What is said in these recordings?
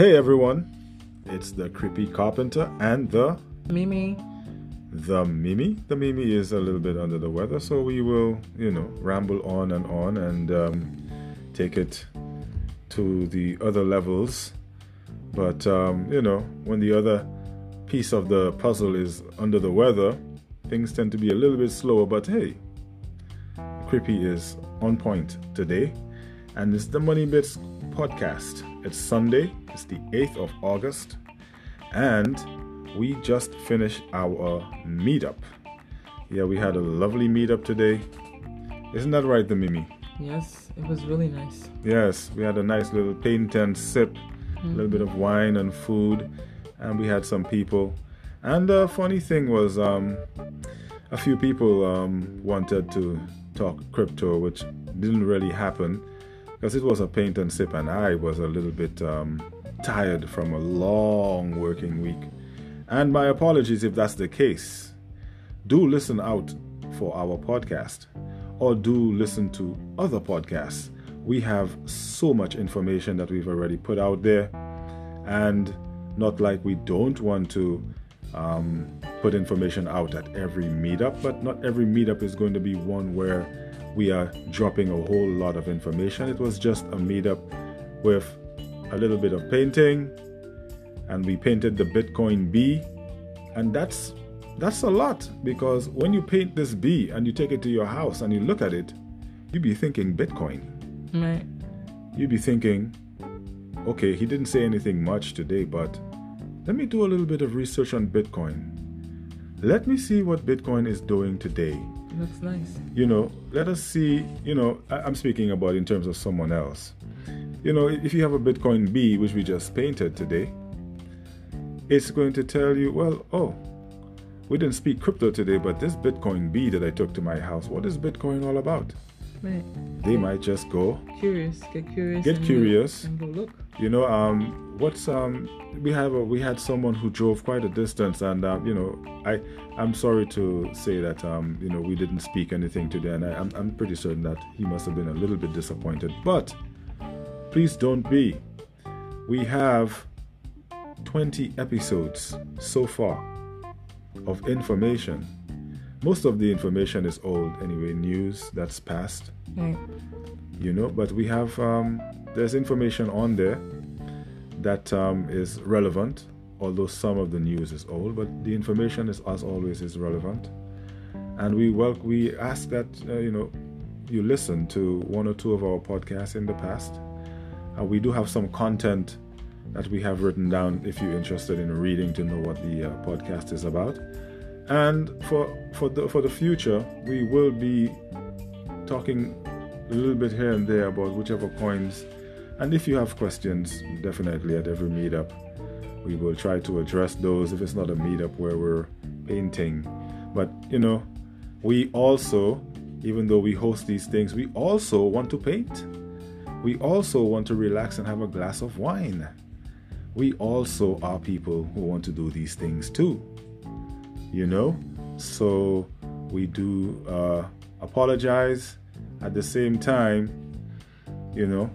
Hey everyone, it's the Creepy Carpenter and the Mimi. the Mimi. The Mimi is a little bit under the weather, so we will, you know, ramble on and on and um, take it to the other levels. But um, you know, when the other piece of the puzzle is under the weather, things tend to be a little bit slower. But hey, Creepy is on point today, and it's the Money Bits podcast. It's Sunday, it's the 8th of August, and we just finished our meetup. Yeah, we had a lovely meetup today. Isn't that right, the Mimi? Yes, it was really nice. Yes, we had a nice little paint and sip, a little bit of wine and food, and we had some people. And the funny thing was, um, a few people um, wanted to talk crypto, which didn't really happen because it was a paint and sip, and I was a little bit um, tired from a long working week. And my apologies if that's the case. Do listen out for our podcast or do listen to other podcasts. We have so much information that we've already put out there, and not like we don't want to um, put information out at every meetup, but not every meetup is going to be one where we are dropping a whole lot of information. It was just a meetup with a little bit of painting, and we painted the Bitcoin bee, and that's that's a lot because when you paint this bee and you take it to your house and you look at it, you'd be thinking Bitcoin. Right. You'd be thinking, okay, he didn't say anything much today, but let me do a little bit of research on Bitcoin. Let me see what Bitcoin is doing today. Looks nice. You know, let us see, you know, I- I'm speaking about in terms of someone else. You know, if you have a Bitcoin B, which we just painted today, it's going to tell you, well, oh, we didn't speak crypto today, but this Bitcoin B that I took to my house, what is Bitcoin all about? Right. They might just go, Curious. Get curious. Get curious. And go look. you know, um, what's um, we have a, we had someone who drove quite a distance, and um, you know, I I'm sorry to say that um, you know, we didn't speak anything today, and I, I'm I'm pretty certain that he must have been a little bit disappointed, but please don't be. We have 20 episodes so far of information. Most of the information is old anyway, news that's past, Right. you know, but we have um, there's information on there that um, is relevant, although some of the news is old, but the information is as always is relevant. And we wel- we ask that uh, you know you listen to one or two of our podcasts in the past. Uh, we do have some content that we have written down if you're interested in reading to know what the uh, podcast is about. And for for the for the future, we will be talking a little bit here and there about whichever coins. And if you have questions, definitely at every meetup, we will try to address those. If it's not a meetup where we're painting, but you know, we also, even though we host these things, we also want to paint. We also want to relax and have a glass of wine. We also are people who want to do these things too. You know? So we do uh, apologize. At the same time, you know,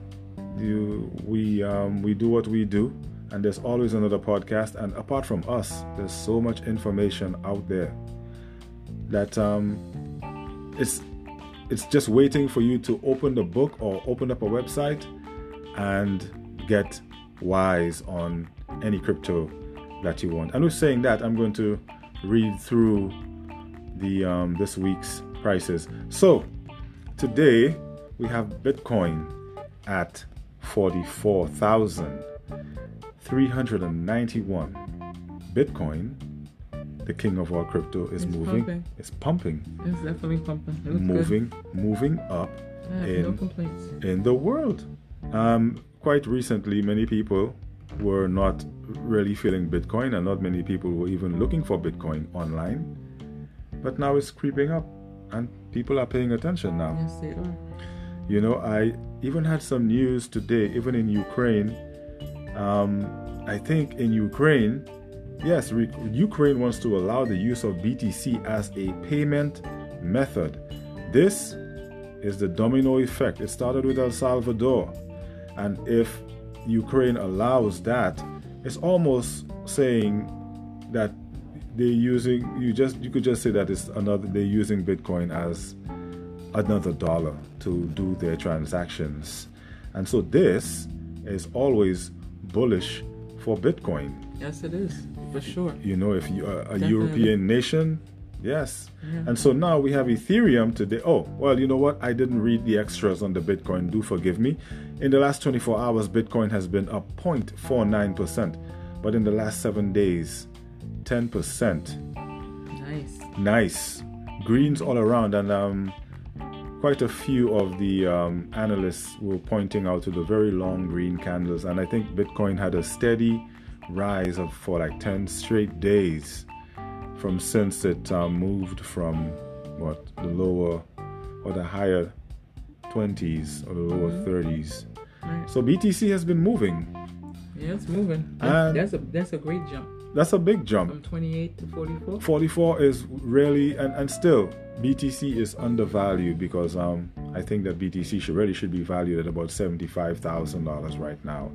you, we um, we do what we do, and there's always another podcast. And apart from us, there's so much information out there that um, it's it's just waiting for you to open the book or open up a website and get wise on any crypto that you want. And with saying that, I'm going to read through the um, this week's prices. So today we have Bitcoin at forty-four thousand three hundred and ninety-one. Bitcoin, the king of all crypto, is It's moving. pumping. It's pumping, It's definitely pumping. It looks moving, moving up good. Yeah, no in- in the world. Um, quite recently, many people were not really feeling Bitcoin, and not many people were even looking for Bitcoin online. But now it's creeping up, and people are paying attention now. Yes, they are. You know, I even had some news today, even in Ukraine. Um, I think in Ukraine, yes, re- Ukraine wants to allow the use of BTC as a payment method. This is the domino effect. It started with El Salvador. And if Ukraine allows that, it's almost saying that they're using you just you could just say that it's another they're using Bitcoin as another dollar to do their transactions. And so this is always bullish for Bitcoin. Yes, it is for sure. You know, if you are a Definitely. European nation, yes. Yeah. And so now we have Ethereum today. Oh, well, you know what? I didn't read the extras on the Bitcoin. Do forgive me. In the last 24 hours, Bitcoin has been up 0.49%. But in the last seven days, 10%. Nice. Nice. Greens all around. And um, quite a few of the um, analysts were pointing out to the very long green candles. And I think Bitcoin had a steady rise of for like 10 straight days from since it um, moved from what the lower or the higher 20s or the lower 30s. Right. So BTC has been moving. Yeah, it's moving. And- That's, a that's a great jump That's a big jump. from 28 to 44. 44 is really and, and still BTC is undervalued because um I think that BTC should really should be valued at about seventy five thousand dollars right now.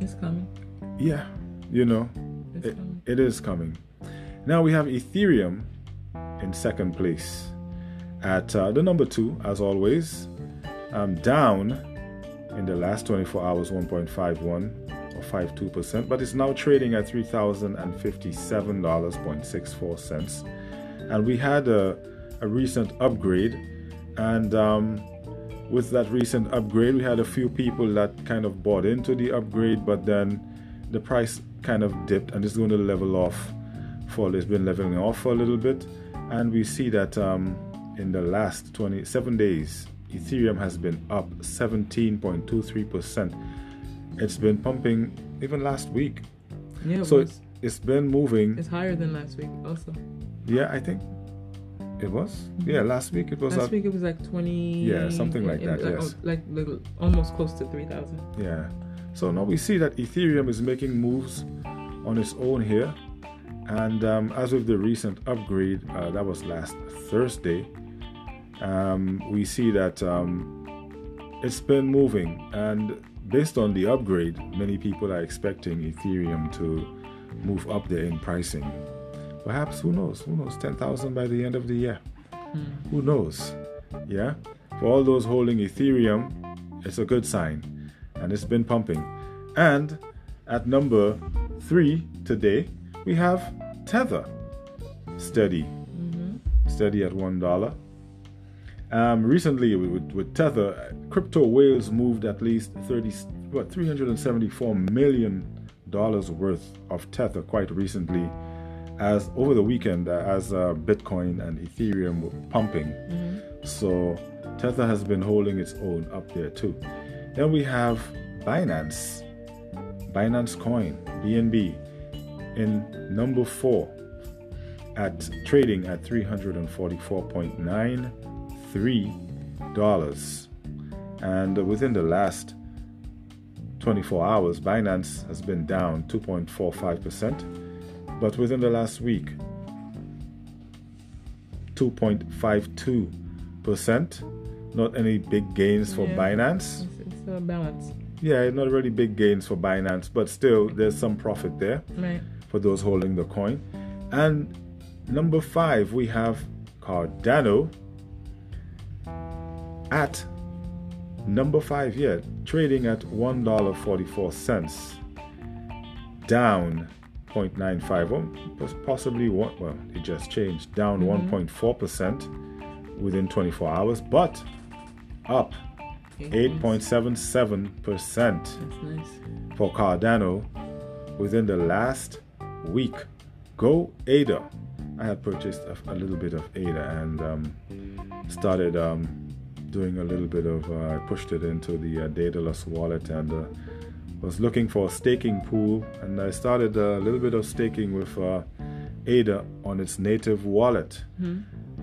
It's coming. Yeah, you know, It's it, coming. it is coming. Now we have Ethereum in second place at uh, the number two as always, um, down in the last 24 hours 1.51 or 52 percent, but it's now trading at three thousand and fifty-seven dollars point six four cents. And we had a, a recent upgrade, and um, with that recent upgrade, we had a few people that kind of bought into the upgrade, but then the price kind of dipped and it's going to level off for it's been leveling off for a little bit and we see that um, in the last 27 days ethereum has been up 17.23% it's been pumping even last week Yeah, so it's, it's been moving It's higher than last week. Also, yeah i think it was yeah last week it was last up week it was like 20. Yeah, something like that, Like, yes. oh, like almost close to 3,000. Yeah. So now we see that Ethereum is making moves on its own here. And um, as with the recent upgrade, uh, that was last Thursday, um, we see that um, it's been moving. And based on the upgrade, many people are expecting Ethereum to move up there in pricing. Perhaps, who knows? Who knows? 10,000 by the end of the year. Who knows? Yeah. For all those holding Ethereum, it's a good sign. And it's been pumping. And at number three today, we have Tether. Steady. Steady at one dollar. Um, recently, with, with Tether, crypto whales moved at least 30, what, 374 million dollars worth of Tether quite recently, as over the weekend, uh, as uh, Bitcoin and Ethereum were pumping. So Tether has been holding its own up there too. Then we have Binance, Binance Coin, BNB, in number four at trading at $344.93. And within the last 24 hours, Binance has been down 2.45%, but within the last week, 2.52%. Not any big gains for Yeah. Binance. It's, it's a balance. Yeah, not really big gains for Binance, but still there's some profit there Right. for those holding the coin. And number five, we have Cardano at number five yet, trading at $1.44, down 0.95, or pos- possibly one, well, it just changed, down 1.4% within 24 hours, but up Okay, 8.77%. Nice. for Cardano within the last week. Go ADA. I had purchased a, a little bit of ADA and um, started um, doing a little bit of. Uh, I pushed it into the uh, Daedalus wallet and uh, was looking for a staking pool. And I started a little bit of staking with uh, ADA on its native wallet.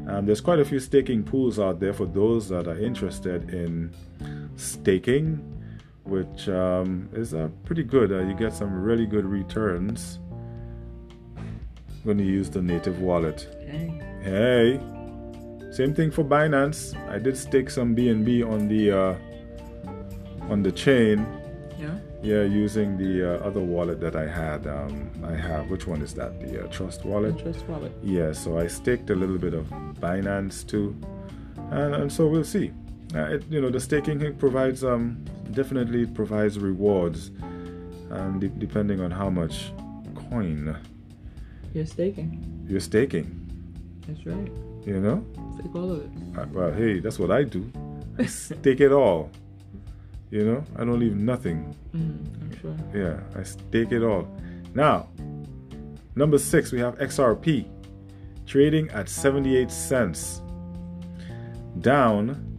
Um, there's quite a few staking pools out there for those that are interested in staking, which um, is uh, pretty good. Uh, you get some really good returns when you use the native wallet. Okay. Hey, same thing for Binance. I did stake some BNB on the uh, on the chain, Yeah. Yeah, using the uh, other wallet that I had. Um, I have. Which one is that? The uh, Trust wallet. Trust wallet. Yeah. So I staked a little bit of Binance too, and, and so we'll see. Uh, it, you know, the staking it provides um definitely provides rewards, and de- depending on how much coin You're staking. you're staking, That's right. you know. All of it. Well, hey, that's what I do. I stake it all. You know, I don't leave nothing. Mm, sure. Yeah, I stake it all. Now, number six, we have XRP trading at 78 cents, down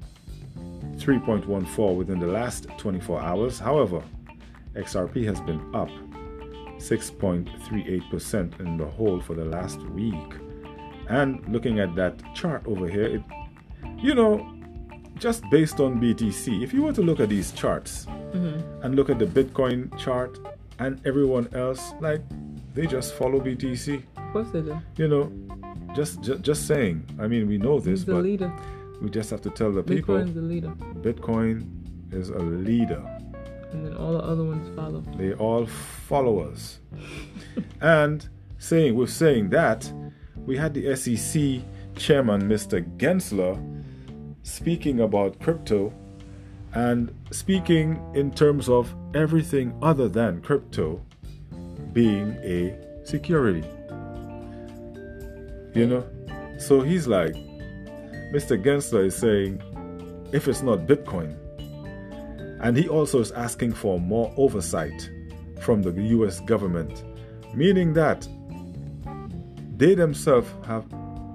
3.14 within the last 24 hours. However, XRP has been up 6.38% in the whole for the last week. And looking at that chart over here, it, you know, just based on BTC, if you were to look at these charts Mm-hmm. and look at the Bitcoin chart and everyone else, like they just follow BTC. Of course they do. You know, just just, just saying. I mean, we know this, He's the but leader. we just have to tell the people Bitcoin's the leader. Bitcoin is a leader. And then all the other ones follow. They all follow us. and saying with saying that, we had the SEC chairman, Mr. Gensler, speaking about crypto and speaking in terms of everything other than crypto being a security. You know? So he's like, Mr. Gensler is saying, if it's not Bitcoin, and he also is asking for more oversight from the US government, meaning that they themselves have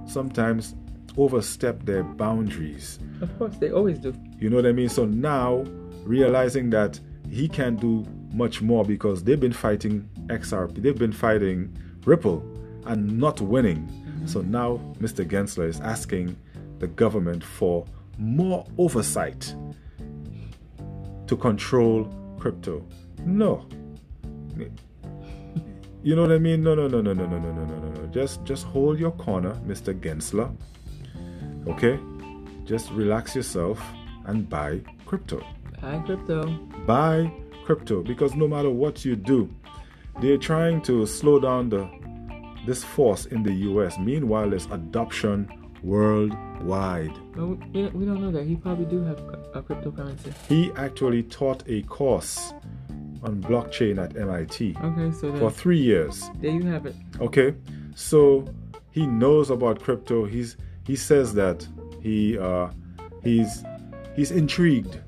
sometimes overstepped their boundaries. Of course, they always do. You know what I mean? So now realizing that he can't do much more because they've been fighting XRP, they've been fighting Ripple and not winning. Mm-hmm. So now Mr. Gensler is asking the government for more oversight to control crypto. No. You know what I mean? No, no, no, no, no, no, no, no, no, no, no. Just, just hold your corner, Mr. Gensler. Okay, just relax yourself and buy crypto. Buy crypto. Buy crypto because no matter what you do, they're trying to slow down the this force in the U.S. Meanwhile, there's adoption worldwide. But we, we don't know that. He probably do have a cryptocurrency. He actually taught a course on blockchain at MIT Okay, so for three years. there you have it. Okay, so he knows about crypto. He's he says that he uh, he's he's intrigued.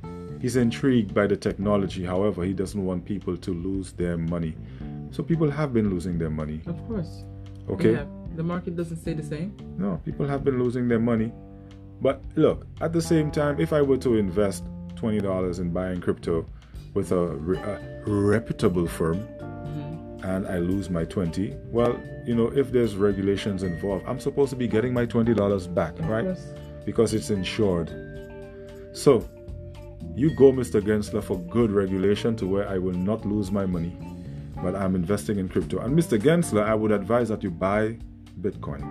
He's intrigued by the technology. However, he doesn't want people to lose their money. So people have been losing their money. Of course. Okay, Yeah. The market doesn't stay the same. no, people have been losing their money. But look, at the same time, if I were to invest twenty dollars in buying crypto with a, re- a reputable firm, Mm-hmm. and I lose my 20, well, you know, if there's regulations involved, I'm supposed to be getting my $20 back, right? course. Because it's insured. So, you go, Mr. Gensler, for good regulation to where I will not lose my money, but I'm investing in crypto. And Mr. Gensler, I would advise that you buy Bitcoin.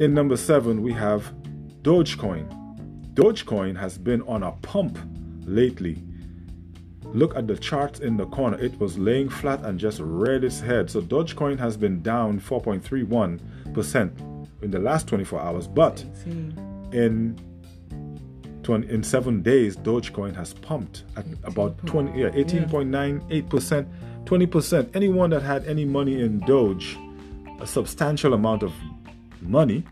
In number seven, we have Dogecoin. Dogecoin has been on a pump lately. Look at the chart in the corner. It was laying flat and just reared its head. So Dogecoin has been down 4.31% in the last 24 hours, but in 20, in seven days, Dogecoin has pumped at about 20, yeah, 18.98%, 20%. Anyone that had any money in Doge, a substantial amount of money,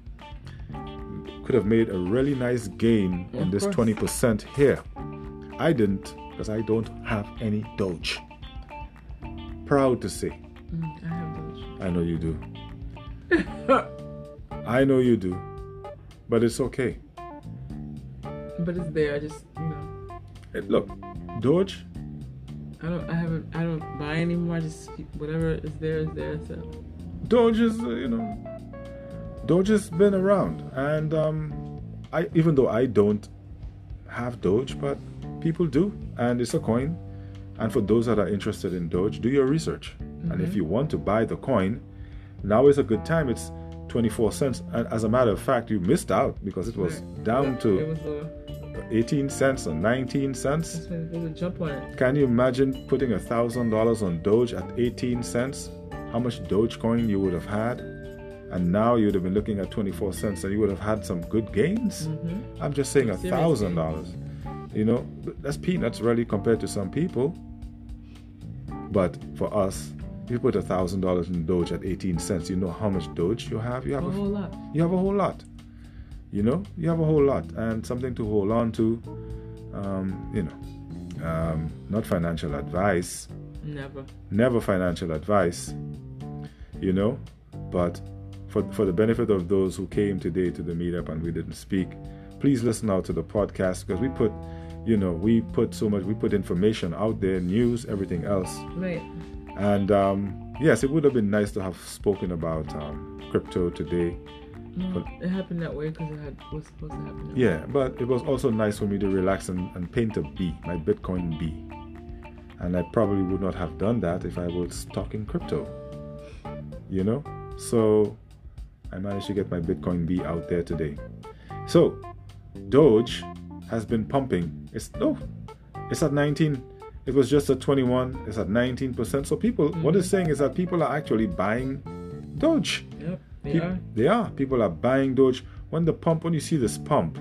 could have made a really nice gain on this course. 20% here. I didn't because I don't have any Doge. Proud to say, Mm, I have Doge. I know you do. I know you do. But it's okay. But it's there. I just, you know, Hey, Look, Doge, I don't, I haven't, I don't buy anymore. I just whatever is there is there. So Doge is, uh, you know, Doge has been around, and um, I even though I don't have Doge, but people do, and it's a coin. And for those that are interested in Doge, do your research. And if you want to buy the coin, now is a good time. It's 24 cents. And as a matter of fact, you missed out because it was Right. down it to was 18 cents or 19 cents. There's a jump on it. Can you imagine putting a thousand dollars on Doge at 18 cents? How much Dogecoin you would have had? And now you would have been looking at 24 cents and you would have had some good gains. Mm-hmm. I'm just saying a thousand dollars. You know, that's peanuts really compared to some people. But for us, if you put a thousand dollars in Doge at 18 cents, you know how much Doge you have. You A have a whole lot. you have a whole lot. You know, you have a whole lot and something to hold on to. Um, you know, um, not financial advice, Never. never financial advice. You know, but for for the benefit of those who came today to the meetup and we didn't speak, please listen out to the podcast because we put, you know, we put so much, we put information out there, news, everything else. Right. And um, yes, it would have been nice to have spoken about um, crypto today. No, But- it happened that way because it had was supposed to happen. That way. Yeah, but it was also nice for me to relax and, and paint a B, my Bitcoin B. And I probably would not have done that if I was talking crypto. You know? So I managed to get my Bitcoin B out there today. So Doge has been pumping. It's no, it's at 19. It was just at 21. It's at 19%. So people, what mm-hmm. it's saying is that people are actually buying Doge. Yep. They Peop- are. They are. People are buying Doge. When the pump, when you see this pump,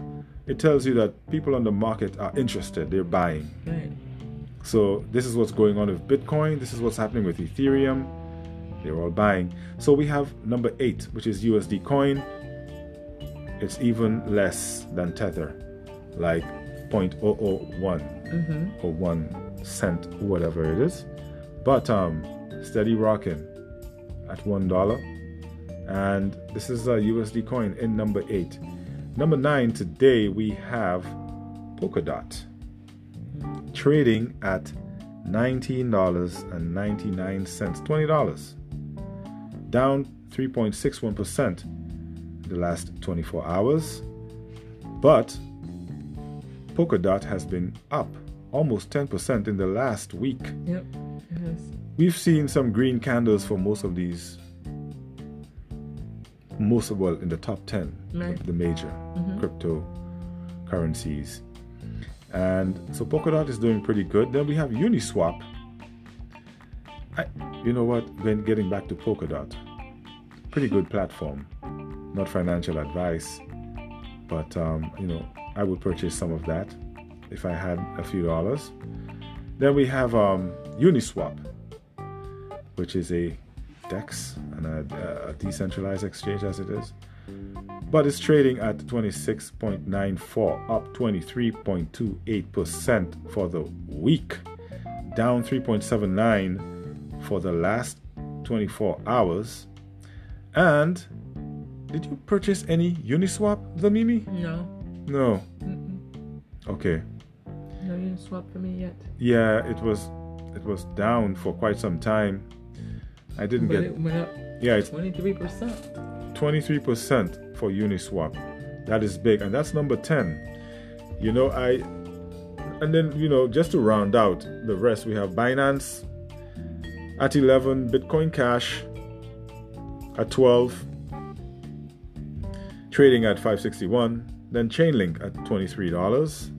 it tells you that people on the market are interested. They're buying. Right. So this is what's going on with Bitcoin. This is what's happening with Ethereum. They're all buying. So we have number eight, which is USD coin. It's even less than Tether, like 0.001 mm-hmm. or one cent, whatever it is. But um, steady rocking at one dollar. And this is a USD coin in number eight. Number nine today we have Polkadot mm-hmm. trading at $19.99, $20 down three point six one percent in the last twenty four hours, but Polkadot has been up almost 10% in the last week. Yep. Yes. We've seen some green candles for most of these, most of well, in the top 10, Right. of the major Mhm. cryptocurrencies. And so Polkadot is doing pretty good. Then we have Uniswap. I, you know what? When getting back to Polkadot, pretty good platform. Not financial advice, but um, you know, I would purchase some of that if I had a few dollars. Then we have um, Uniswap, which is a DEX and a, a decentralized exchange as it is. But it's trading at 26.94, up 23.28% for the week, down 3.79 for the last 24 hours. And did you purchase any Uniswap, the Mimi? No. No. Mm-mm. Okay. No, you for me yet. Yeah, it was it was down for quite some time. I didn't But get it went up yeah, it's 23%. 23% for Uniswap. That is big, and that's number 10. You know, I and then you know, just to round out the rest, we have Binance at 11, Bitcoin Cash at 12, trading at 561, then Chainlink at $23.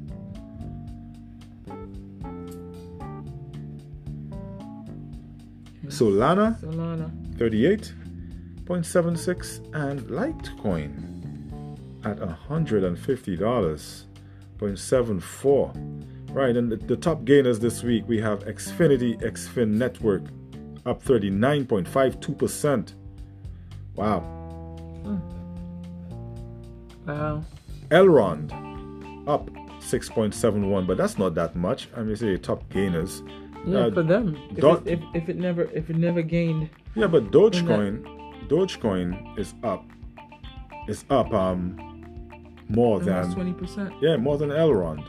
Solana Solana. 38.76 and Litecoin at $150.74. Right, and the, the top gainers this week we have Xfinity Xfin Network up 39.52%. Wow. Wow. Elrond up 6.71, but that's not that much. I mean, say top gainers. Yeah, Uh, for them. If, it, if, if it never if it never gained Yeah, but Dogecoin, Dogecoin is up. Is up um more than twenty percent. Yeah, more than Elrond.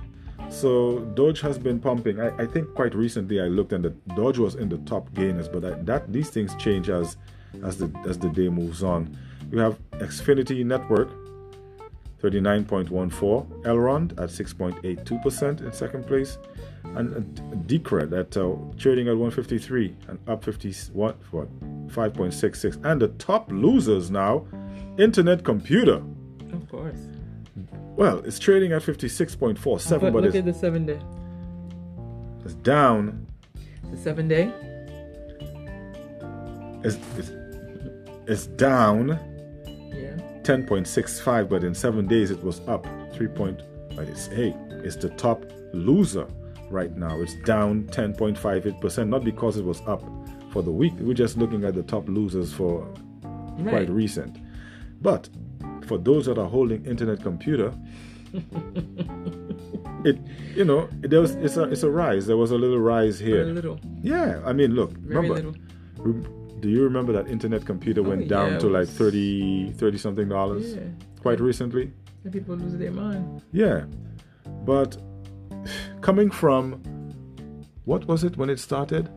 So Doge has been pumping. I, I think quite recently I looked and the Doge was in the top gainers, but that these things change as as the as the day moves on. You have Xfinity Network, 39.14, Elrond at 6.82% in second place, and Decred at uh, trading at 153 and up 51 what 5.66. And the top losers now, Internet Computer Of course. Well, it's trading at 56.47, But but, look it's, at the seven day. it's down. The seven day. It's, it's, it's down Yeah. 10.65, but in seven days it was up 3. Point, but it's hey, it's the top loser right now. It's down 10.58%, not because it was up for the week. We're just looking at the top losers for Right. quite recent. But for those that are holding internet computer, it you know there was it's a it's a rise. There was a little rise Very here. little. Yeah, I mean, look, Very remember, rem- do you remember that internet computer Oh, went down yeah, to like was- 30 30 something dollars Yeah. quite recently? And people lose their mind. Yeah, but coming from what was it when it started?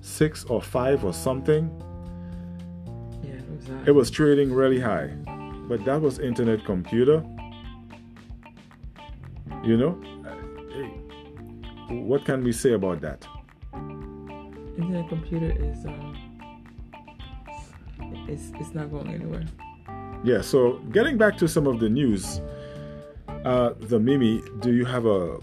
Six or five or something. Yeah, it was that. It was trading really high, but that was internet computer. You know, Uh, what can we say about that? Internet computer is um, it's it's not going anywhere. Yeah. So getting back to some of the news, uh, the Mimi, do you have a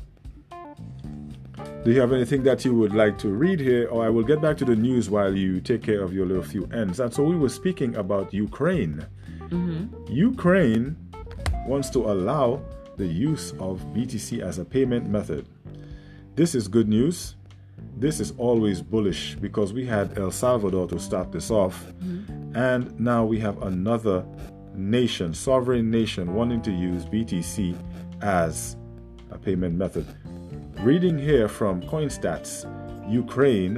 do you have anything that you would like to read here, or I will get back to the news while you take care of your little few ends. And so we were speaking about Ukraine. Mm-hmm. Ukraine wants to allow the use of BTC as a payment method. This is good news. This is always bullish because we had El Salvador to start this off, mm-hmm. and now we have another nation, sovereign nation, wanting to use BTC as a payment method. Reading here from Coinstats, Ukraine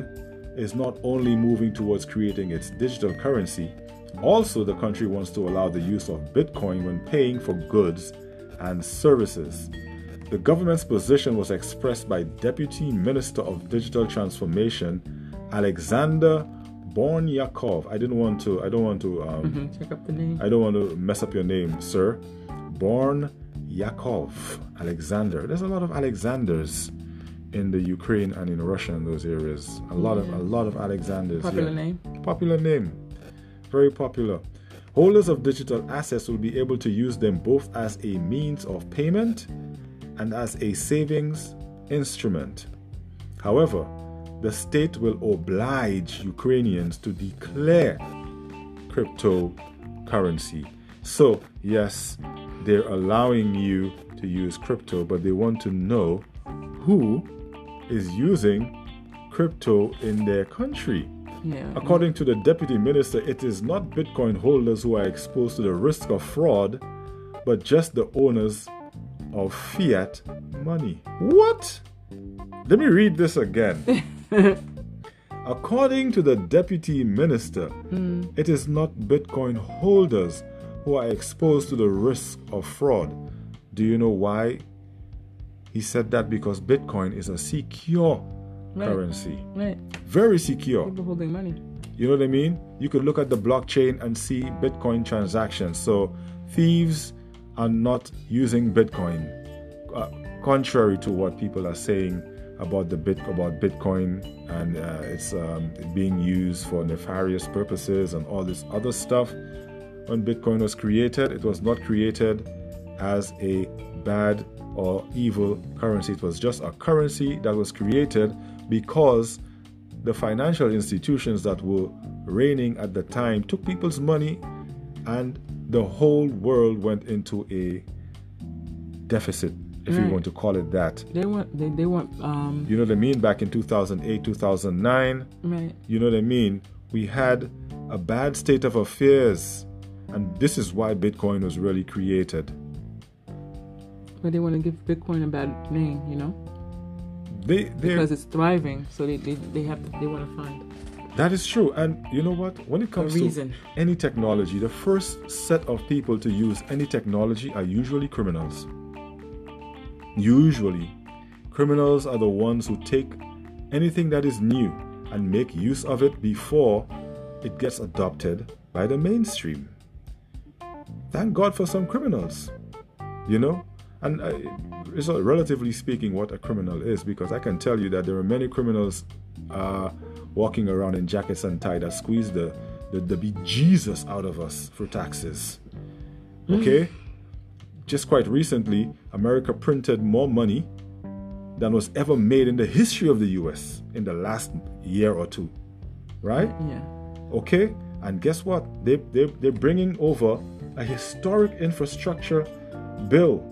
is not only moving towards creating its digital currency, also the country wants to allow the use of Bitcoin when paying for goods and services. The government's position was expressed by Deputy Minister of Digital Transformation Alexander Bornyakov. I didn't want to. I don't want to. Um, Mhm, Check up the name. I don't want to mess up your name, sir. Born Yakov Alexander. There's a lot of Alexanders in the Ukraine and in Russia in those areas. A lot of a lot of Alexanders. Popular yeah. name. Popular name. Very popular. Holders of digital assets will be able to use them both as a means of payment and as a savings instrument. However, the state will oblige Ukrainians to declare cryptocurrency. So, yes, they're allowing you to use crypto, but they want to know who is using crypto in their country. Yeah. According to the deputy minister, it is not Bitcoin holders who are exposed to the risk of fraud, but just the owners of fiat money. What? Let me read this again. According to the deputy minister, hmm. it is not Bitcoin holders who are exposed to the risk of fraud. Do you know why? He said that because Bitcoin is a secure Right. currency. Right. Very secure. People holding money. You know what I mean? You could look at the blockchain and see Bitcoin transactions. So thieves are not using Bitcoin, uh, contrary to what people are saying about the bit about Bitcoin and uh, it's um, being used for nefarious purposes and all this other stuff. When Bitcoin was created, it was not created as a bad or evil currency. It was just a currency that was created because the financial institutions that were reigning at the time took people's money and the whole world went into a deficit, if you want to call it that. They want. They, they want. Um. You know what I mean? Back in 2008, 2009, Right. you know what I mean? We had a bad state of affairs. And this is why Bitcoin was really created. But they want to give Bitcoin a bad name. You know. They, Because it's thriving, so they they, they have to. They want to find That is true. And you know what? When it comes to any technology, the first set of people to use any technology are usually criminals. Usually, criminals are the ones who take anything that is new and make use of it before it gets adopted by the mainstream. Thank God for some criminals, you know? And uh, it's relatively speaking what a criminal is because I can tell you that there are many criminals uh, walking around in jackets and tie that squeeze the, the, the bejesus out of us for taxes. Okay? just quite recently, America printed more money than was ever made in the history of the US in the last year or two. Right? Yeah. Okay? And guess what? They, they, they're bringing over a historic infrastructure bill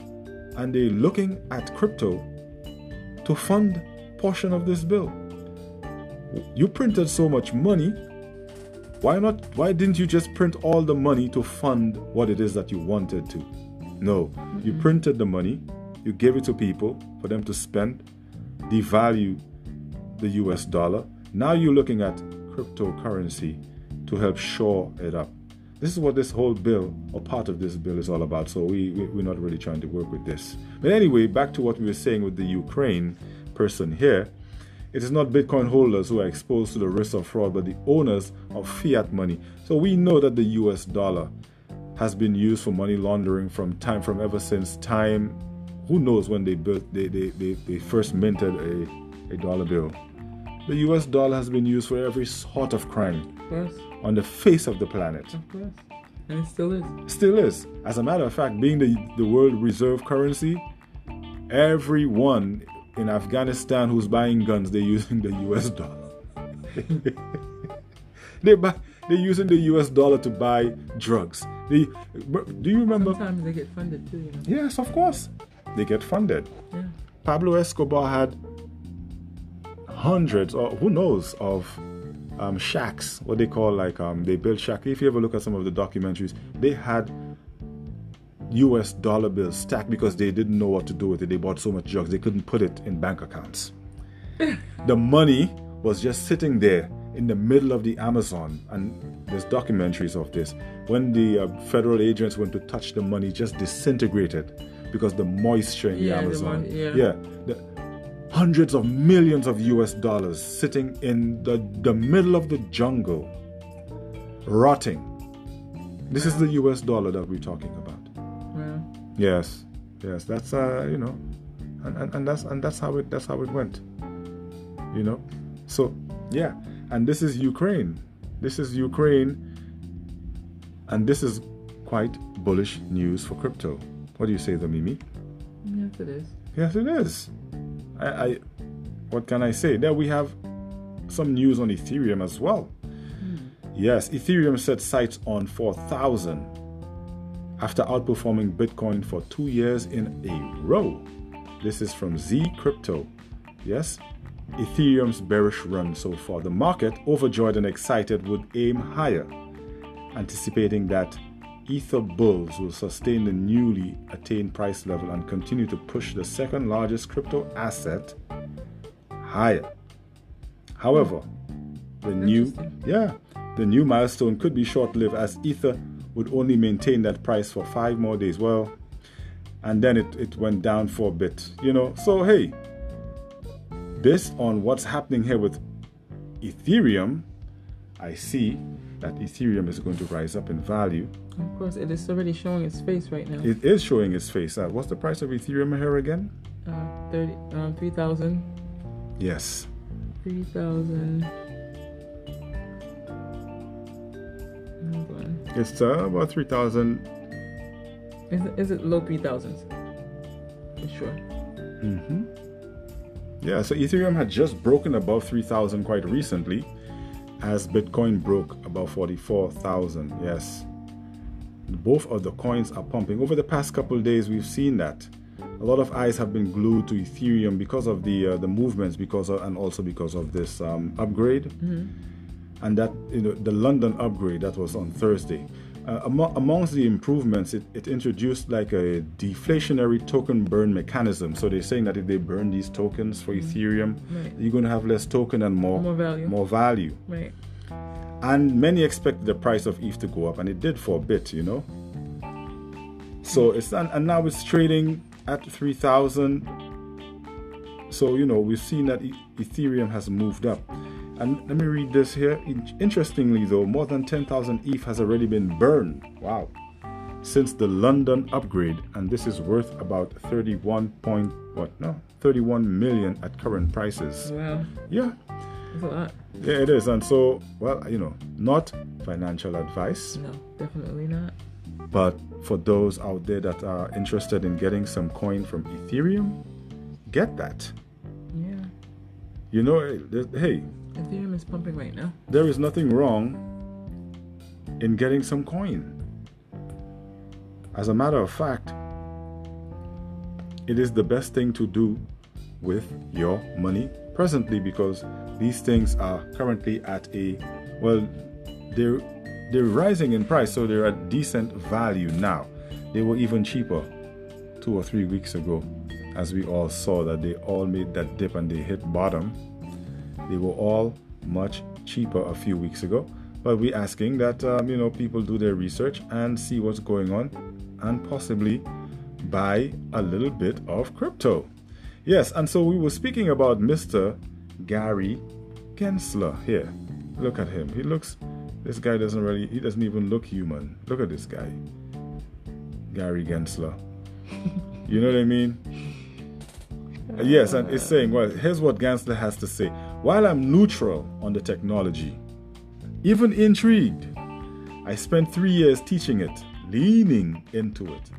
and they're looking at crypto to fund portion of this bill. You printed so much money. Why not? Why didn't you just print all the money to fund what it is that you wanted to? No, you printed the money, you gave it to people for them to spend, devalue the US dollar. Now you're looking at cryptocurrency to help shore it up. This is what this whole bill, or part of this bill, is all about. So we, we, we're not really trying to work with this. But anyway, back to what we were saying with the Ukraine person here. It is not Bitcoin holders who are exposed to the risk of fraud, but the owners of fiat money. So we know that the US dollar has been used for money laundering from time from ever since time. Who knows when they built they, they, they, they first minted a, a dollar bill. The US dollar has been used for every sort of crime course. On the face of the planet. Of course. And it still is. Still is. As a matter of fact, being the, the world reserve currency, everyone in Afghanistan who's buying guns, they're using the US dollar. they buy, they're using the US dollar to buy drugs. They, do you remember? Sometimes they get funded too, you know. Yes, of course. They get funded. Yeah. Pablo Escobar had hundreds, or who knows, of um, shacks. What they call like um, they built shack. If you ever look at some of the documentaries, they had U.S. dollar bills stacked because they didn't know what to do with it. They bought so much drugs they couldn't put it in bank accounts. the money was just sitting there in the middle of the Amazon, and there's documentaries of this. When the uh, federal agents went to touch the money, just disintegrated because the moisture in the Yeah, the Amazon. mon- yeah. yeah the, hundreds of millions of US dollars sitting in the, the middle of the jungle, rotting. This is the US dollar that we're talking about. Well, Yes, yes, that's uh, you know, and, and, and that's and that's how it that's how it went. You know, so yeah, and this is Ukraine. This is Ukraine, and this is quite bullish news for crypto. What do you say, the Mimi? yes, it is. Yes, it is. I, I what can I say? There we have some news on Ethereum as well. Hmm. Yes, Ethereum set sights on 4,000 after outperforming Bitcoin for two years in a row. This is from ZyCrypto. Yes, Ethereum's bearish run so far. The market, overjoyed and excited, would aim higher, anticipating that Ether bulls will sustain the newly attained price level and continue to push the second largest crypto asset higher. However, the new yeah, the new milestone could be short-lived as Ether would only maintain that price for five more days. Well, and then it, it went down for a bit, you know. So hey, based on what's happening here with Ethereum, I see that Ethereum is going to rise up in value. Of course, it is already showing its face right now. It is showing its face. Uh, what's the price of Ethereum here again? Uh, 30, um, 3,000. Yes. 3,000. Hold on. It's uh, about 3,000. Is it, is it low 3,000s? For sure. Mm-hmm. Yeah, so Ethereum had just broken above 3,000 quite recently as Bitcoin broke above 44,000. Yes. Both of the coins are pumping. Over the past couple of days, we've seen that. A lot of eyes have been glued to Ethereum because of the uh, the movements, because of, and also because of this um, upgrade, and that you know the London upgrade that was on Thursday. Uh, amo- amongst the improvements, it, it introduced like a deflationary token burn mechanism. So they're saying that if they burn these tokens for Ethereum, Right. you're going to have less token and more More value. more value. Right. And many expected the price of ETH to go up, and it did for a bit, you know. So it's and, and now it's trading at three thousand. So you know we've seen that Ethereum has moved up. And let me read this here. Interestingly, though, more than 10,000 ETH has already been burned. Wow. Since the London upgrade, and this is worth about 31 point what? No, 31 million at current prices. Wow. Yeah, That's a lot. yeah, it is. And so, well, you know, not financial advice. No, definitely not. But for those out there that are interested in getting some coin from Ethereum, get that. Yeah. You know, eh, hey, Ethereum is pumping right now. there is nothing wrong in getting some coin. As a matter of fact, it is the best thing to do with your money presently because these things are currently at a well they're they're rising in price so they're at decent value now. They were even cheaper two or three weeks ago as we all saw that they all made that dip and they hit bottom. They were all much cheaper a few weeks ago. But we're asking that um, you know people do their research and see what's going on and possibly buy a little bit of crypto yes and so we were speaking about mr gary gensler here look at him he looks this guy doesn't really he doesn't even look human look at this guy gary gensler you know what i mean Yes, and it's saying, well, here's what Gensler has to say. While I'm neutral on the technology, even intrigued, I spent three years teaching it, leaning into it.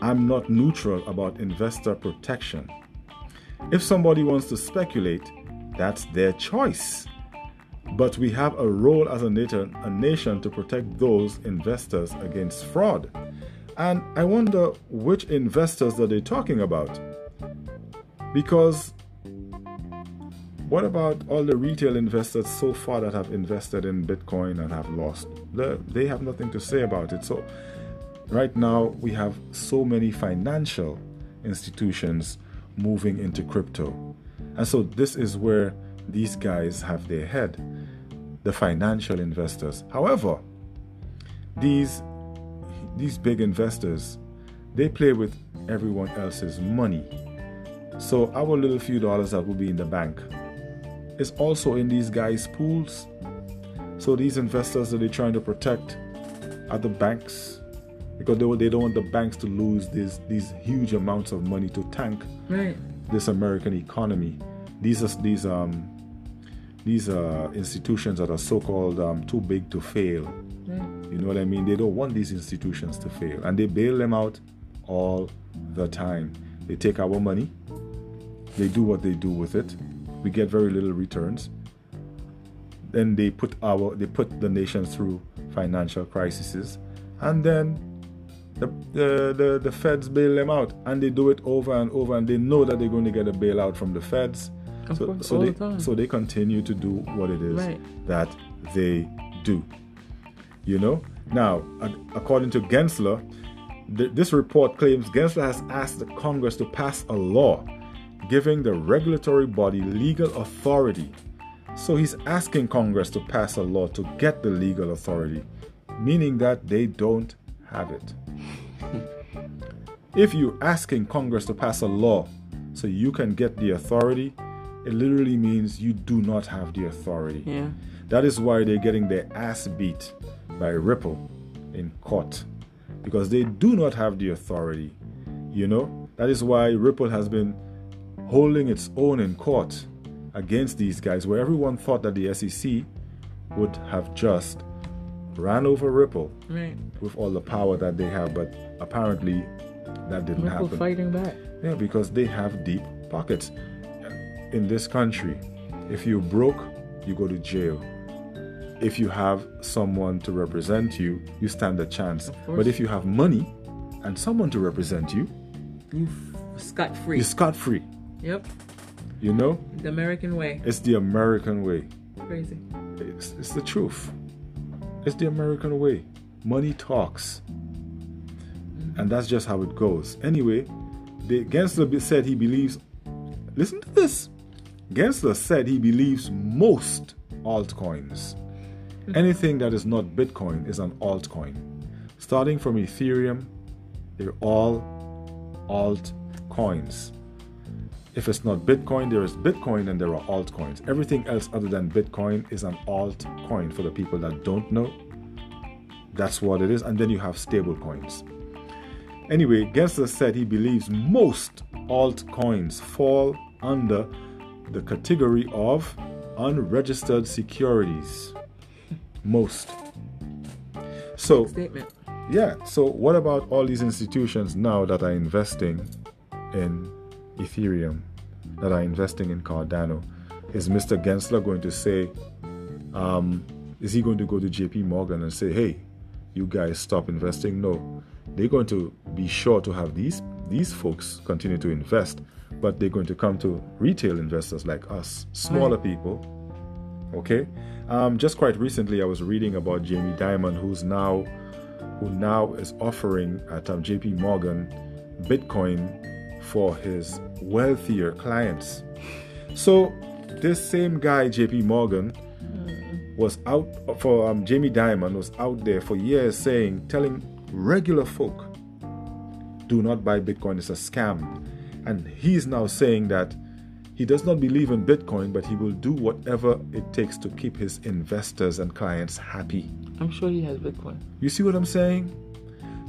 I'm not neutral about investor protection. If somebody wants to speculate, that's their choice. But we have a role as a nation, to protect those investors against fraud. And I wonder which investors are they talking about? Because what about all the retail investors so far that have invested in Bitcoin and have lost? They have nothing to say about it. So, right now, we have so many financial institutions moving into crypto. And so, this is where these guys have their head the financial investors. However, these, these big investors, they play with everyone else's money. So our little few dollars that will be in the bank is also in these guys' pools. So these investors that they're trying to protect are the banks because they, they don't want the banks to lose these these huge amounts of money to tank Right. this American economy. These are these um these uh, institutions that are so-called um, too big to fail. Right. You know what I mean? They don't want these institutions to fail, and they bail them out all the time. They take our money, they do what they do with it. We get very little returns. Then they put our they put the nation through financial crises, and then the, the the the feds bail them out, and they do it over and over, and they know that they're going to get a bailout from the feds. Of so course, so all they the time. so they continue to do what it is Right. that they do. You know. Now, according to Gensler, th- this report claims Gensler has asked the Congress to pass a law giving the regulatory body legal authority. So he's asking Congress to pass a law to get the legal authority, meaning that they don't have it. If you're asking Congress to pass a law so you can get the authority, it literally means you do not have the authority. Yeah. That is why they're getting their ass beat by Ripple in court because they do not have the authority. You know, that is why Ripple has been holding its own in court against these guys, where everyone thought that the SEC would have just ran over Ripple Right. with all the power that they have, but apparently that didn't Ripple happen. fighting back. Yeah, because they have deep pockets. In this country, if you're broke, you go to jail. If you have someone to represent you, you stand a chance. But if you have money and someone to represent you, You scot free. you're scot free. Yep. You know? The American way. It's the American way. Crazy. It's, it's the truth. It's the American way. Money talks. Mm-hmm. And that's just how it goes. Anyway, the Gensler said he believes. Listen to this. Gensler said he believes most altcoins, mm-hmm. anything that is not Bitcoin, is an altcoin. Starting from Ethereum, they're all altcoins. If it's not Bitcoin, there is Bitcoin and there are altcoins. Everything else other than Bitcoin is an altcoin for the people that don't know. That's what it is. And then you have stable coins. Anyway, Gensler said he believes most altcoins fall under the category of unregistered securities. Most. So, Statement. yeah. So what about all these institutions now that are investing in Ethereum, that are investing in Cardano? Is Mr. Gensler going to say, um, is he going to go to JP Morgan and say, hey, you guys stop investing? No. They're going to be sure to have these these folks continue to invest, but they're going to come to retail investors like us, smaller people. Okay? Um, just quite recently I was reading about Jamie Dimon, who's now who now is offering at um, JP Morgan Bitcoin for his wealthier clients. So this same guy, JP Morgan, was out for um, Jamie Dimon was out there for years saying, telling regular folk, do not buy Bitcoin, it's a scam. And he's now saying that he does not believe in Bitcoin, but he will do whatever it takes to keep his investors and clients happy. I'm sure he has Bitcoin. You see what I'm saying?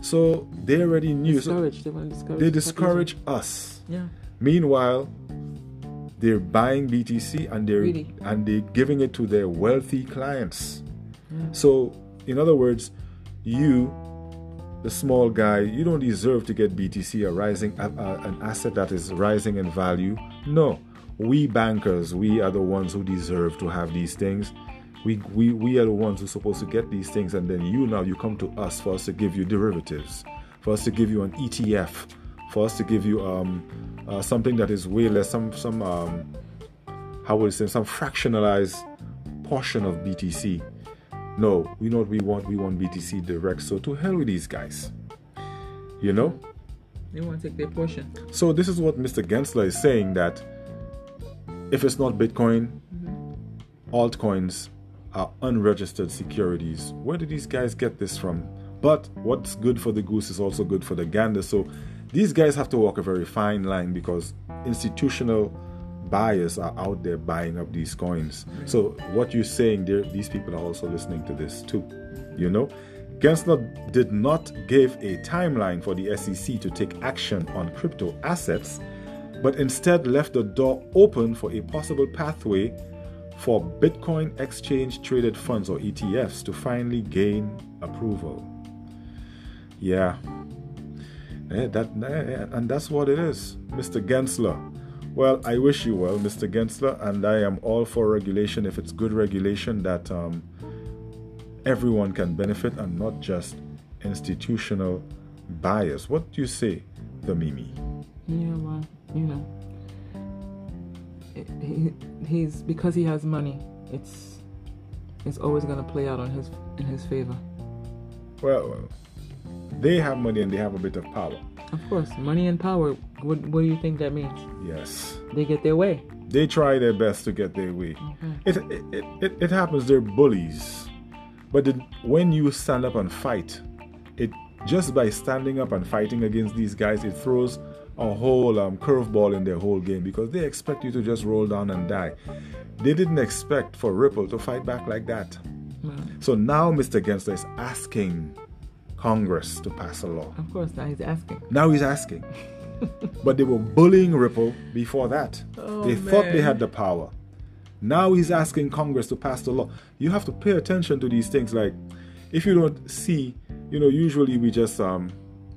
So they already knew. So They discourage. they the discourage us. Yeah. Meanwhile, they're buying BTC and they're Really? and they're giving it to their wealthy clients. Yeah. So, in other words, you, the small guy, you don't deserve to get BTC, a rising a, a- an asset that is rising in value. No, we bankers, we are the ones who deserve to have these things. We, we, we are the ones who are supposed to get these things, and then you now you come to us for us to give you derivatives, for us to give you an ETF, for us to give you um, uh, something that is way less, some some um, how would I say, some fractionalized portion of BTC. No, we know what we want. We want BTC direct. So to hell with these guys. You know? They want to take their portion. So this is what Mr. Gensler is saying that if it's not Bitcoin, mm-hmm. altcoins are unregistered securities. Where do these guys get this from? But what's good for the goose is also good for the gander. So these guys have to walk a very fine line because institutional buyers are out there buying up these coins. So what you're saying there, these people are also listening to this too. You know? Gensler did not give a timeline for the SEC to take action on crypto assets, but instead left the door open for a possible pathway for Bitcoin exchange traded funds or ETFs to finally gain approval. Yeah. Eh, that eh, and that's what it is, Mr. Gensler. Well, I wish you well, Mr. Gensler, and I am all for regulation if it's good regulation that um, everyone can benefit and not just institutional bias. What do you say, the Mimi? Yeah, well, you know, he, he's because he has money. It's it's always gonna play out on his in his favor. Well, they have money and they have a bit of power. Of course, money and power. What what do you think that means? Yes. They get their way. They try their best to get their way. It, it, it, it, it happens, they're bullies. But the, when you stand up and fight, it just by standing up and fighting against these guys, it throws a whole um, curveball in their whole game because they expect you to just roll down and die. They didn't expect for Ripple to fight back like that. Well, So now Mr. Gensler is asking Congress to pass a law. of course, now he's asking. Now he's asking. but they were bullying Ripple before that. Oh, they thought they had the power. Now he's asking Congress to pass the law. You have to pay attention to these things. Like, if you don't see, you know, usually we just um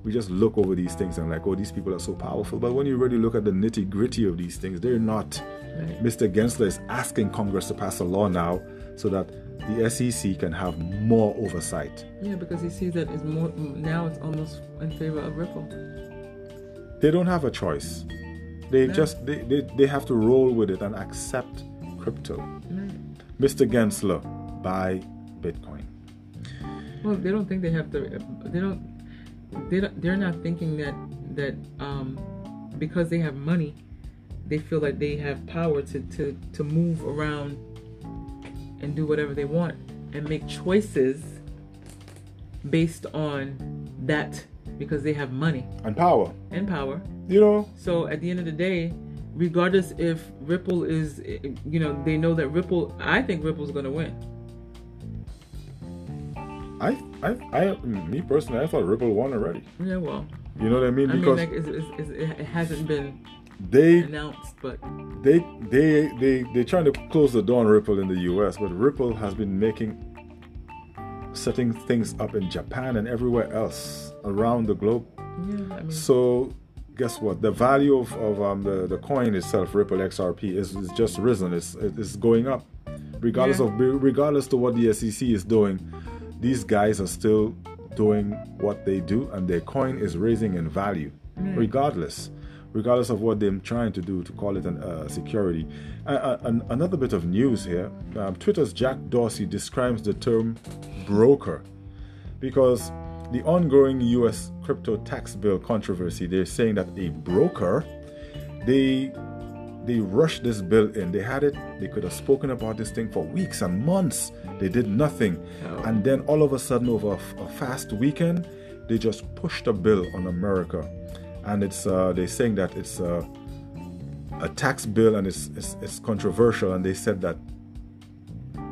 we just look over these things and like, oh, these people are so powerful. But when you really look at the nitty gritty of these things, they're not. Right. Mr. Gensler is asking Congress to pass a law now so that the SEC can have more oversight. Yeah, because he sees that it's more now. It's almost in favor of Ripple. they don't have a choice. They No. just they, they, they have to roll with it and accept crypto. Right. Mr. Gensler, buy Bitcoin. Well, they don't think they have to. They don't. They don't, they're not thinking that that um, because they have money, they feel like they have power to to to move around and do whatever they want and make choices based on that because they have money And power. and power. You know, So at the end of the day, regardless if Ripple is, you know, they know that Ripple. I think Ripple's going to win. I, I, I, me personally, I thought Ripple won already. Yeah, well, You know what I mean? I mean, Because like, it's, it's, it hasn't been they, announced, but they, they, they, they're trying to close the door on Ripple in the U.S., but Ripple has been making setting things up in Japan and everywhere else around the globe. Yeah, I mean, So, guess what? The value of, of um, the, the coin itself, Ripple XRP, is, is just risen. It's, it's going up. Regardless Yeah. of regardless to what the SEC is doing, these guys are still doing what they do, and their coin is raising in value, regardless, regardless of what they're trying to do to call it an uh, security. Uh, uh, an- another bit of news here: um, Twitter's Jack Dorsey describes the term broker because the ongoing U.S. crypto tax bill controversy. They're saying that a broker, they they rushed this bill in. They had it. They could have spoken about this thing for weeks and months. They did nothing, Oh. and then all of a sudden, over a, f- a fast weekend, they just pushed a bill on America, and it's uh, they're saying that it's uh, a tax bill and it's, it's it's controversial. And they said that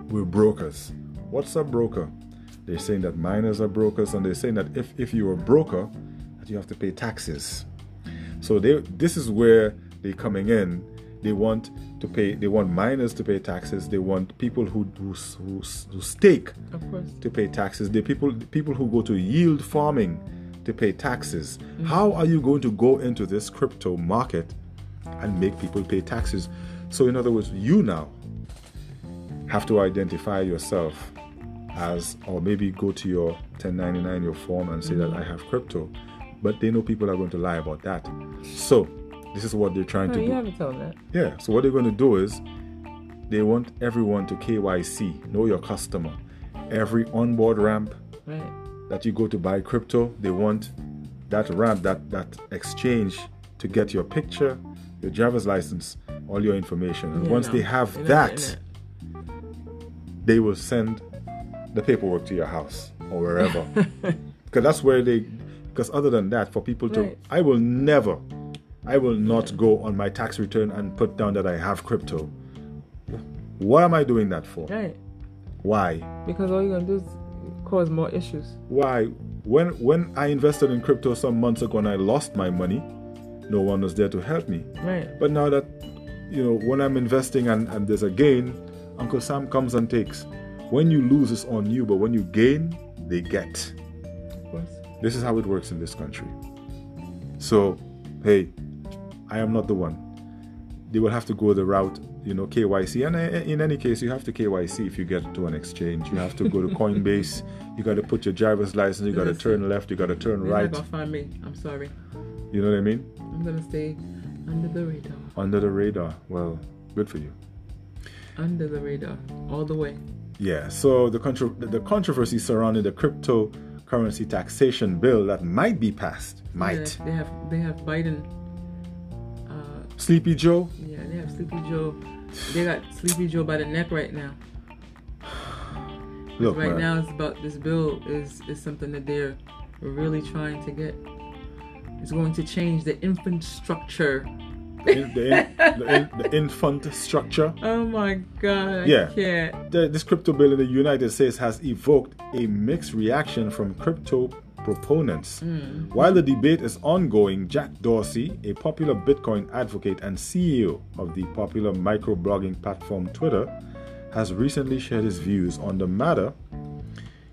we're brokers. What's a broker? They're saying that miners are brokers, and they're saying that if, if you're a broker, that you have to pay taxes. So they this is where they're coming in. They want to pay. They want miners to pay taxes. They want people who who, who, who stake of course. to pay taxes. The people people who go to yield farming to pay taxes. How are you going to go into this crypto market and make people pay taxes? So in other words, you now have to identify yourself as or maybe go to your 1099 your form and say that I have crypto. But they know people are going to lie about that. So this is what they're trying No, to you do. haven't told that. Yeah. So what they're going to do is they want everyone to KYC, know your customer. Every onboard ramp Right. That you go to buy crypto, they want that ramp, that that exchange to get your picture, your driver's license, all your information. And Yeah, once no. they have You're that, getting they will send the paperwork to your house or wherever. Because that's where they. Because other than that, for people to, Right. I will never, I will not go on my tax return and put down that I have crypto. What am I doing that for? Right. Why? Because all you're gonna do is cause more issues. Why? When when I invested in crypto some months ago and I lost my money, no one was there to help me. Right. But now that you know, when I'm investing and, and there's a gain, Uncle Sam comes and takes. When you lose, it's on you, but when you gain, they get. Of course. This is how it works in this country. So, hey, I am not the one. They will have to go the route, you know, KYC. And uh, in any case, you have to KYC if you get to an exchange. You have to go to Coinbase. You got to put your driver's license. You got to turn left. You got to turn right. not gonna find me. I'm sorry. You know what I mean? I'm gonna stay under the radar. Under the radar. Well, good for you. Under the radar. All the way. Yeah. So the contro- the controversy surrounding the cryptocurrency taxation bill that might be passed, might. Yeah, they have they have Biden. Uh, Sleepy Joe. yeah, they have Sleepy Joe. They got Sleepy Joe by the neck right now. Look, right man. now, it's about this bill is is something that they're really trying to get. It's going to change the infant structure. in- the, in- the, in- the infant structure. Oh my god! Yeah. this crypto bill in the United States has evoked a mixed reaction from crypto proponents. While the debate is ongoing, Jack Dorsey, a popular Bitcoin advocate and CEO of the popular microblogging platform Twitter, has recently shared his views on the matter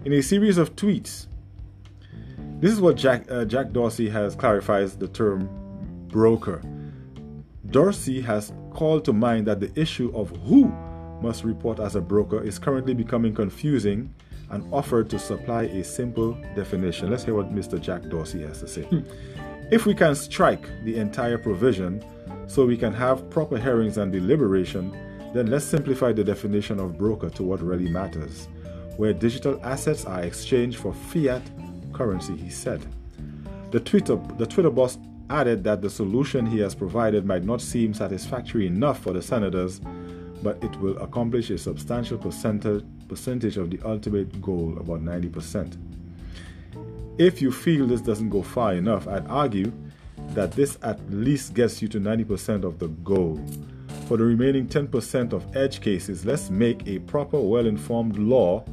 in a series of tweets. This is what Jack, uh, Jack Dorsey has clarified the term broker. Dorsey has called to mind that the issue of who must report as a broker is currently becoming confusing and offered to supply a simple definition. Let's hear what Mr. Jack Dorsey has to say. Hmm. If we can strike the entire provision so we can have proper hearings and deliberation, then let's simplify the definition of broker to what really matters, where digital assets are exchanged for fiat currency, he said. The Twitter, the Twitter boss added that the solution he has provided might not seem satisfactory enough for the senators, but it will accomplish a substantial percentage, of the ultimate goal, about 90%. If you feel this doesn't go far enough, I'd argue that this at least gets you to 90% of the goal. For the remaining 10% of edge cases, let's make a proper, well informed law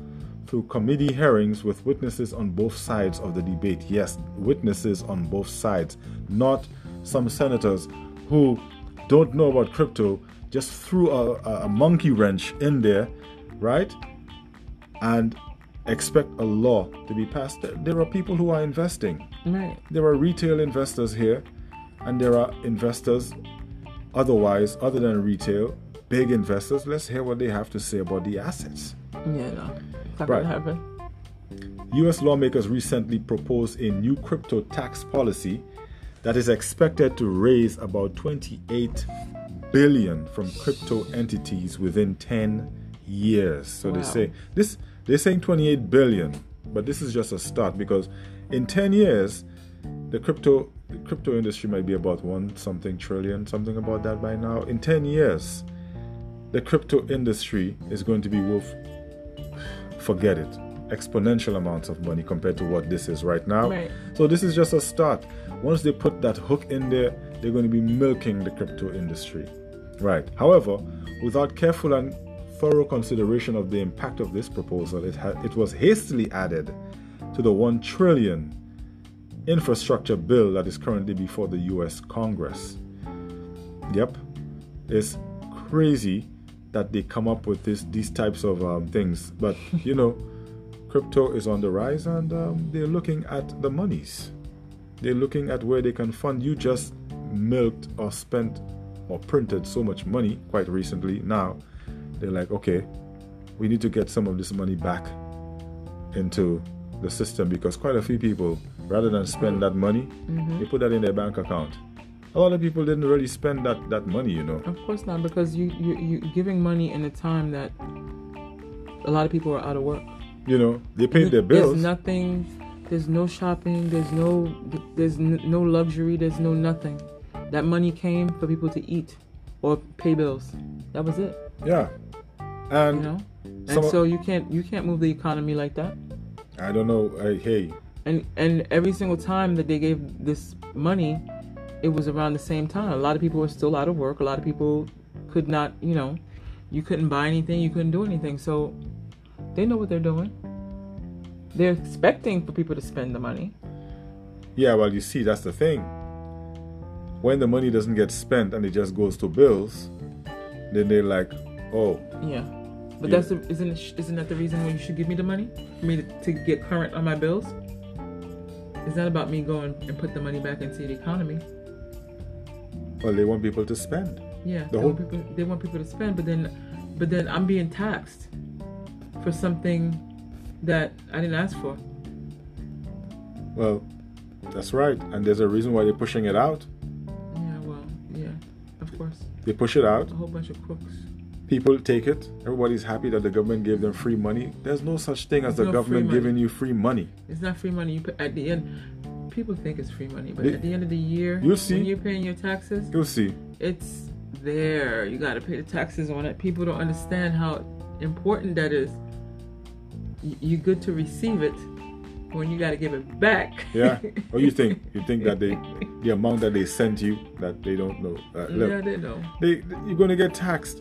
through committee hearings with witnesses on both sides of the debate. Yes, witnesses on both sides, not some senators who don't know about crypto, just threw a, a- monkey wrench in there, right? And expect a law to be passed. There- are people who are investing. Right. There are retail investors here, and there are investors otherwise, other than retail, big investors. Let's hear what they have to say about the assets. Yeah, no. Not Right. happen. US lawmakers recently proposed a new crypto tax policy that is expected to raise about 28 billion from crypto entities within 10 years. So they say this they're saying 28 billion, but this is just a start because in 10 years the crypto the crypto industry might be about one something trillion, something about that by now. In 10 years, the crypto industry is going to be worth forget it exponential amounts of money compared to what this is right now Right. so this is just a start once they put that hook in there they're going to be milking the crypto industry right however without careful and thorough consideration of the impact of this proposal it, ha- it was hastily added to the 1 trillion infrastructure bill that is currently before the US Congress Yep, it's crazy that they come up with this these types of um, things. But you know, crypto is on the rise, and um, they're looking at the monies. They're looking at where they can fund. You just milked or spent or printed so much money quite recently. Now they're like, okay, we need to get some of this money back into the system because quite a few people, rather than spend that money, mm-hmm. they put that in their bank account. A lot of people didn't really spend that, that money, you know. Of course not, because you you you giving money in a time that a lot of people are out of work. You know, they paid their bills. There's nothing. There's no shopping. There's no. There's no luxury. There's no nothing. That money came for people to eat or pay bills. That was it. yeah. And You know. And some- so you can't you can't move the economy like that. I don't know, uh, hey, And and every single time that they gave this money, it was around the same time. A lot of people were still out of work. A lot of people could not. You know, you couldn't buy anything. You couldn't do anything. So they know what they're doing. They're expecting for people to spend the money. yeah, well, you see, that's the thing. When the money doesn't get spent and it just goes to bills, then they're like, oh, Yeah. But Yeah. that's the, isn't it, isn't that the reason why you should give me the money for me to, to get current on my bills? It's not about me going and put the money back into the economy. well, they want people to spend. Yeah, The they, whole- want people, they want people to spend, but then, but then I'm being taxed for something that I didn't ask for. Well, that's right. And there's a reason why they're pushing it out. Course, They push it out. a whole bunch of crooks. People take it. Everybody's happy that the government gave them free money. There's no such thing as There's the government giving you free money. It's not free money. You put at the end. People think it's free money, but They- at the end of the year, You'll see. when you're paying your taxes, You'll see. it's there. You got to pay the taxes on it. People don't understand how important that is. You're good to receive it when you got to give it back. Yeah. Or you think you think that they the amount that they sent you that they don't know. Uh, yeah, they know. they you're gonna get taxed.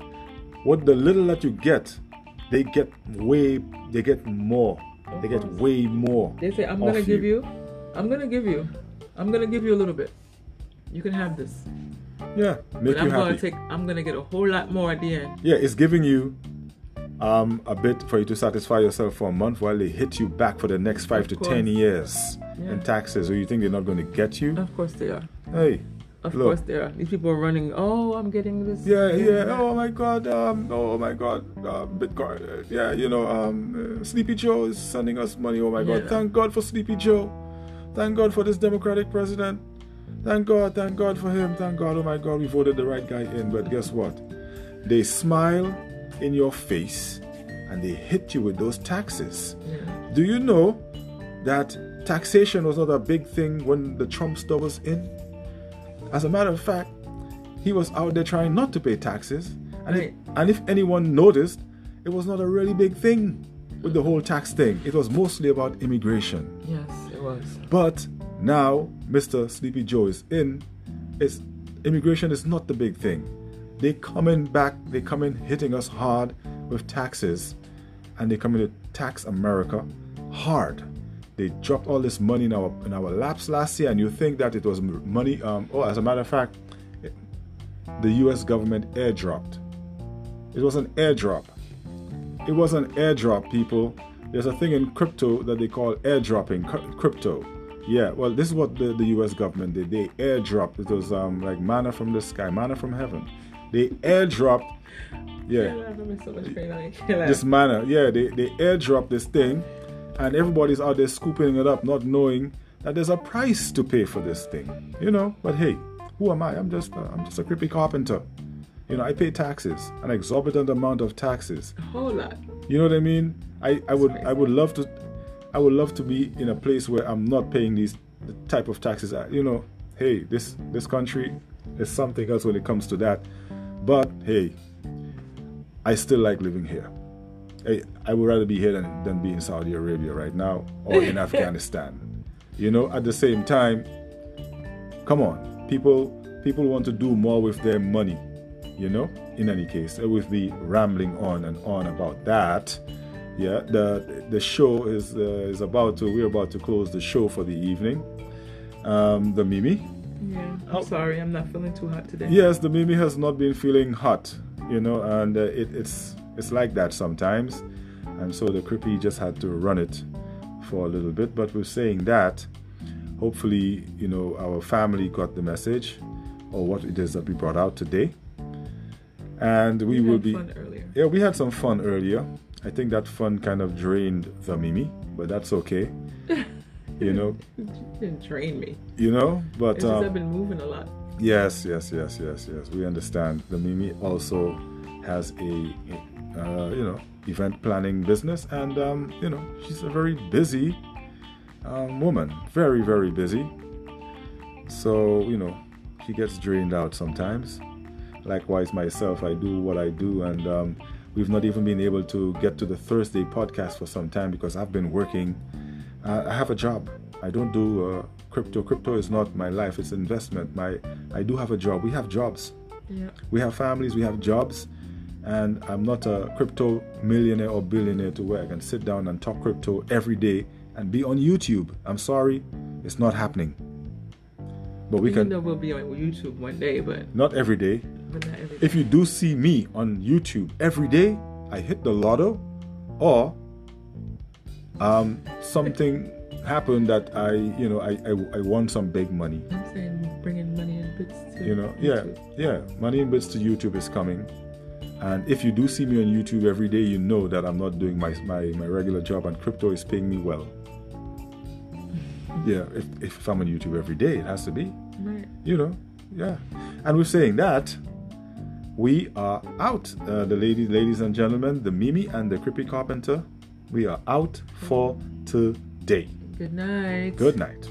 What the little that you get, they get way they get more. They get way more. They say, I'm gonna give you, I'm gonna give you, I'm gonna give you a little bit. You can have this, Yeah, make but I'm you gonna happy. take, I'm gonna get a whole lot more at the end. yeah, it's giving you um a bit for you to satisfy yourself for a month while they hit you back for the next five Of to course. ten years Yeah. in taxes. So you think they're not gonna get you? Of course they are. Hey. Of Look. course they are. These people are running. Oh, I'm getting this. Yeah, yeah. that." Oh my God. Um. Oh my God. Uh, Bitcoin. uh, Yeah. You know. Um. uh, Sleepy Joe is sending us money. Oh my God. Yeah. Thank God for Sleepy Joe. Thank God for this Democratic president. Thank God. Thank God for him. Thank God. Oh my God. We voted the right guy in. But guess what? They smile in your face, and they hit you with those taxes. Do you know that taxation was not a big thing when the Trump stuff was in? As a matter of fact, he was out there trying not to pay taxes. And, Right. if, and if anyone noticed, it was not a really big thing with the whole tax thing. It was mostly about immigration. Yes, it was. But now Mr. Sleepy Joe is in. It's immigration is not the big thing. They coming back, they come in hitting us hard with taxes, and they come in to tax America hard. They dropped all this money in our in our laps last year, and you think that it was money? Um, oh, as a matter of fact, it- the U.S. government airdropped. It was an airdrop. It was an airdrop, people. there's a thing in crypto that they call airdropping crypto. Yeah, well, this is what the, the U.S. government did. They airdropped. It was um, like manna from the sky, manna from heaven. They airdropped. Yeah. This manner. Yeah, they they airdropped this thing, and everybody's out there scooping it up, not knowing that there's a price to pay for this thing. You know. But hey, who am I? I'm just uh, I'm just a creepy carpenter. You know, I pay taxes, an exorbitant amount of taxes. A whole lot. You know what I mean? I, I would I would love to I would love to be in a place where I'm not paying these type of taxes. You know, hey, this this country is something else when it comes to that. But hey, I still like living here. I, I would rather be here than, than be in Saudi Arabia right now or in Afghanistan. You know, at the same time, come on, people people want to do more with their money. You know, in any case, with the rambling on and on about that yeah the the show is uh, is about to we're about to close the show for the evening um the mimi yeah. I'm oh. sorry i'm not feeling too hot today. Yes the mimi has not been feeling hot you know and uh, it, it's it's like that sometimes. And so the creepy just had to run it for a little bit. But we're saying that hopefully you know our family got the message or what it is that we brought out today. And we, we will be yeah we had some fun earlier. I think that fun kind of drained the Mimi, but that's okay. You know, didn't train me. You know, but it's um, I've been moving a lot. Yes, yes, yes, yes, yes. We understand. The Mimi also has a, uh, you know, event planning business, and um, you know, she's a very busy um, woman. Very, very busy. So you know, she gets drained out sometimes. Likewise, myself, I do what I do, and um, We've not even been able to get to the Thursday podcast for some time because I've been working. Uh, I have a job. I don't do uh, crypto. Crypto is not my life. It's investment. My I do have a job. We have jobs. Yeah. We have families. We have jobs. And I'm not a crypto millionaire or billionaire to where I can sit down and talk crypto every day and be on YouTube. I'm sorry, it's not happening. But we Even can. Though we'll be on YouTube one day, but not every day. If you do see me on YouTube every day, I hit the lotto, or um, something happened that I, you know, I, I, I won some big money. I'm saying bringing money in bits to You know, YouTube. yeah, yeah, money in bits to YouTube is coming. And if you do see me on YouTube every day, you know that I'm not doing my, my, my regular job and crypto is paying me well. yeah, if, if I'm on YouTube every day, it has to be. Right. You know, yeah. And we're saying that we are out. Uh, the ladies, ladies and gentlemen, the Mimi and the Creepy Carpenter, we are out for today. Good night. Good night.